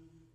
you.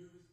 They're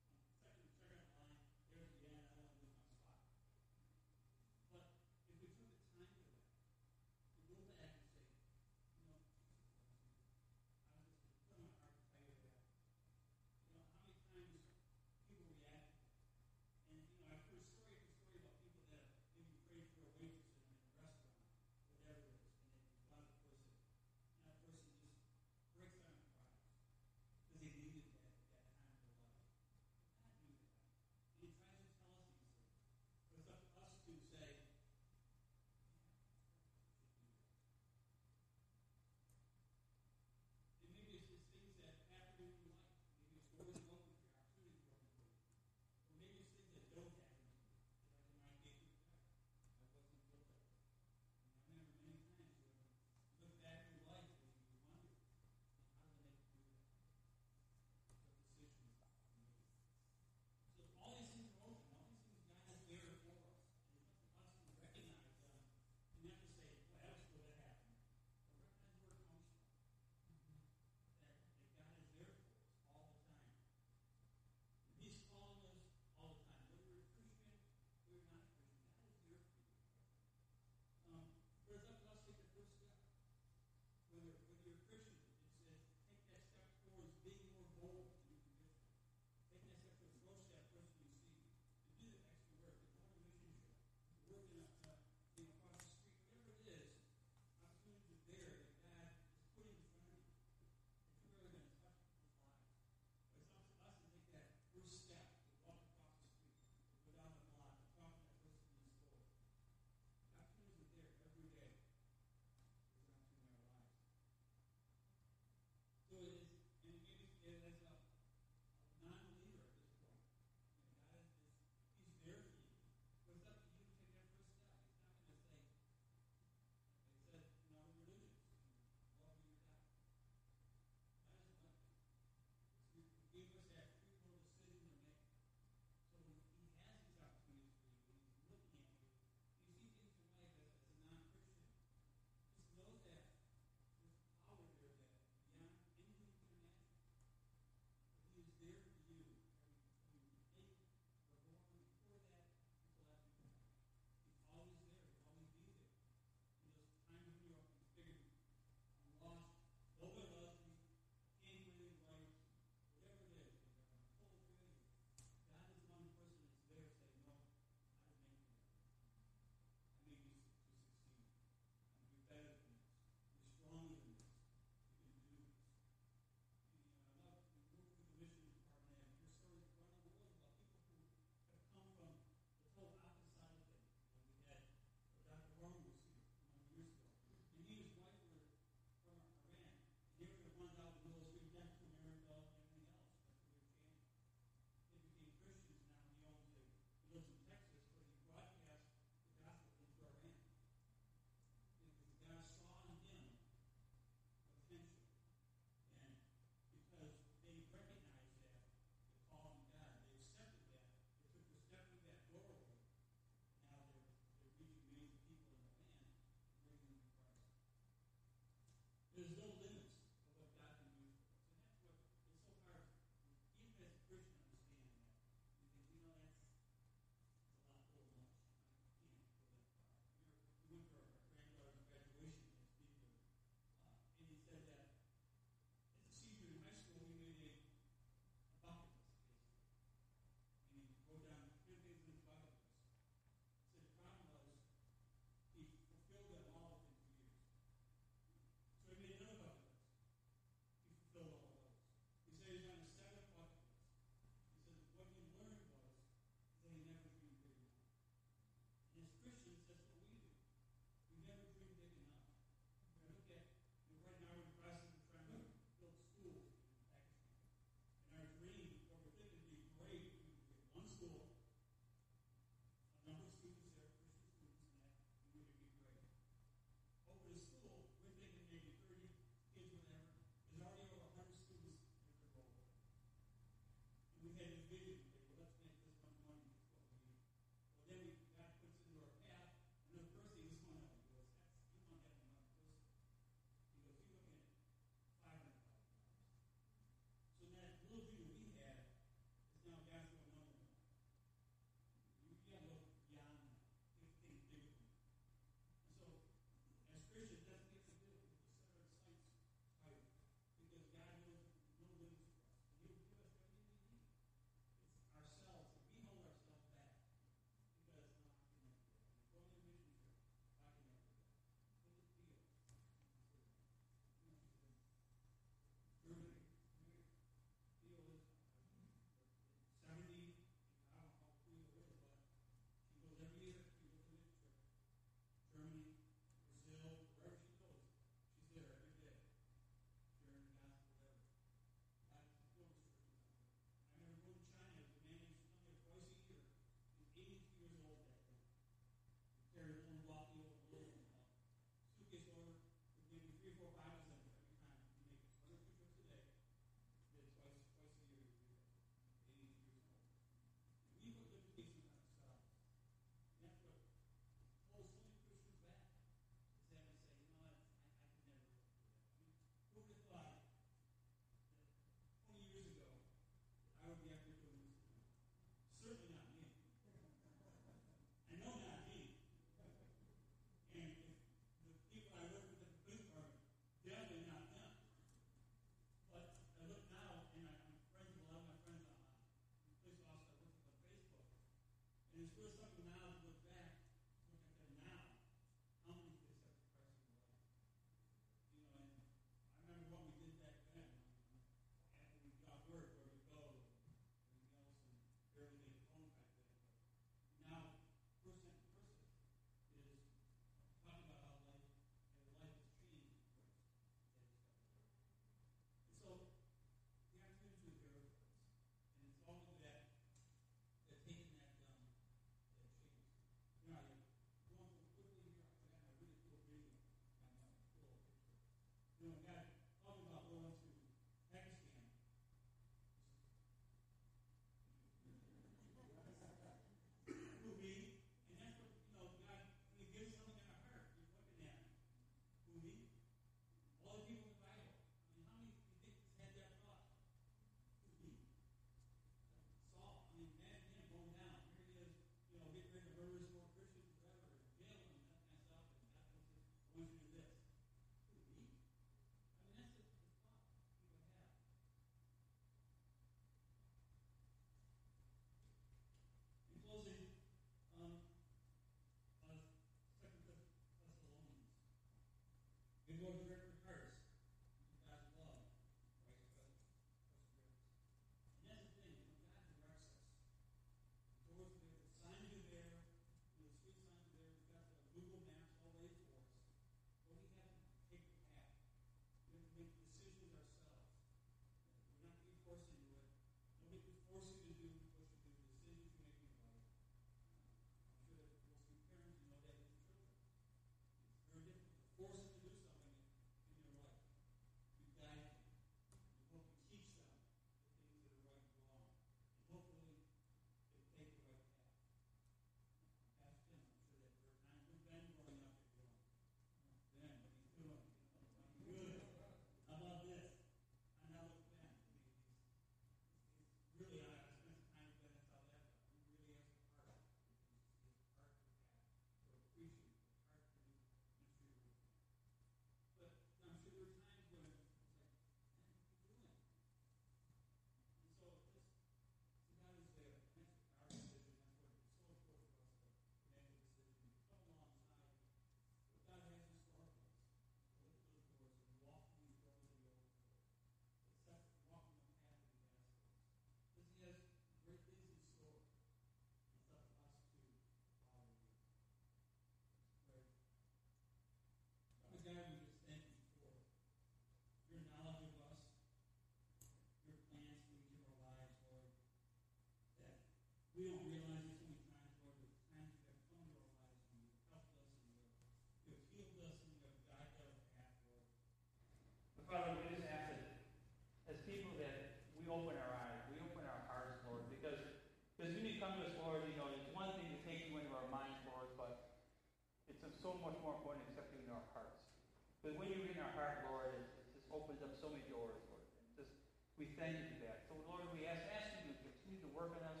Because when you get in our heart, Lord, it, just opens up so many doors, Lord. Just we thank you for that. So Lord, we ask, ask you to continue to work on us.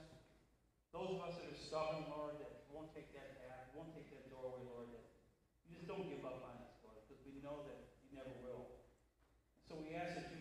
Those of us that are stubborn, Lord, that won't take that path, won't take that doorway, Lord, that you just don't give up on us, Lord, because we know that you never will. So we ask that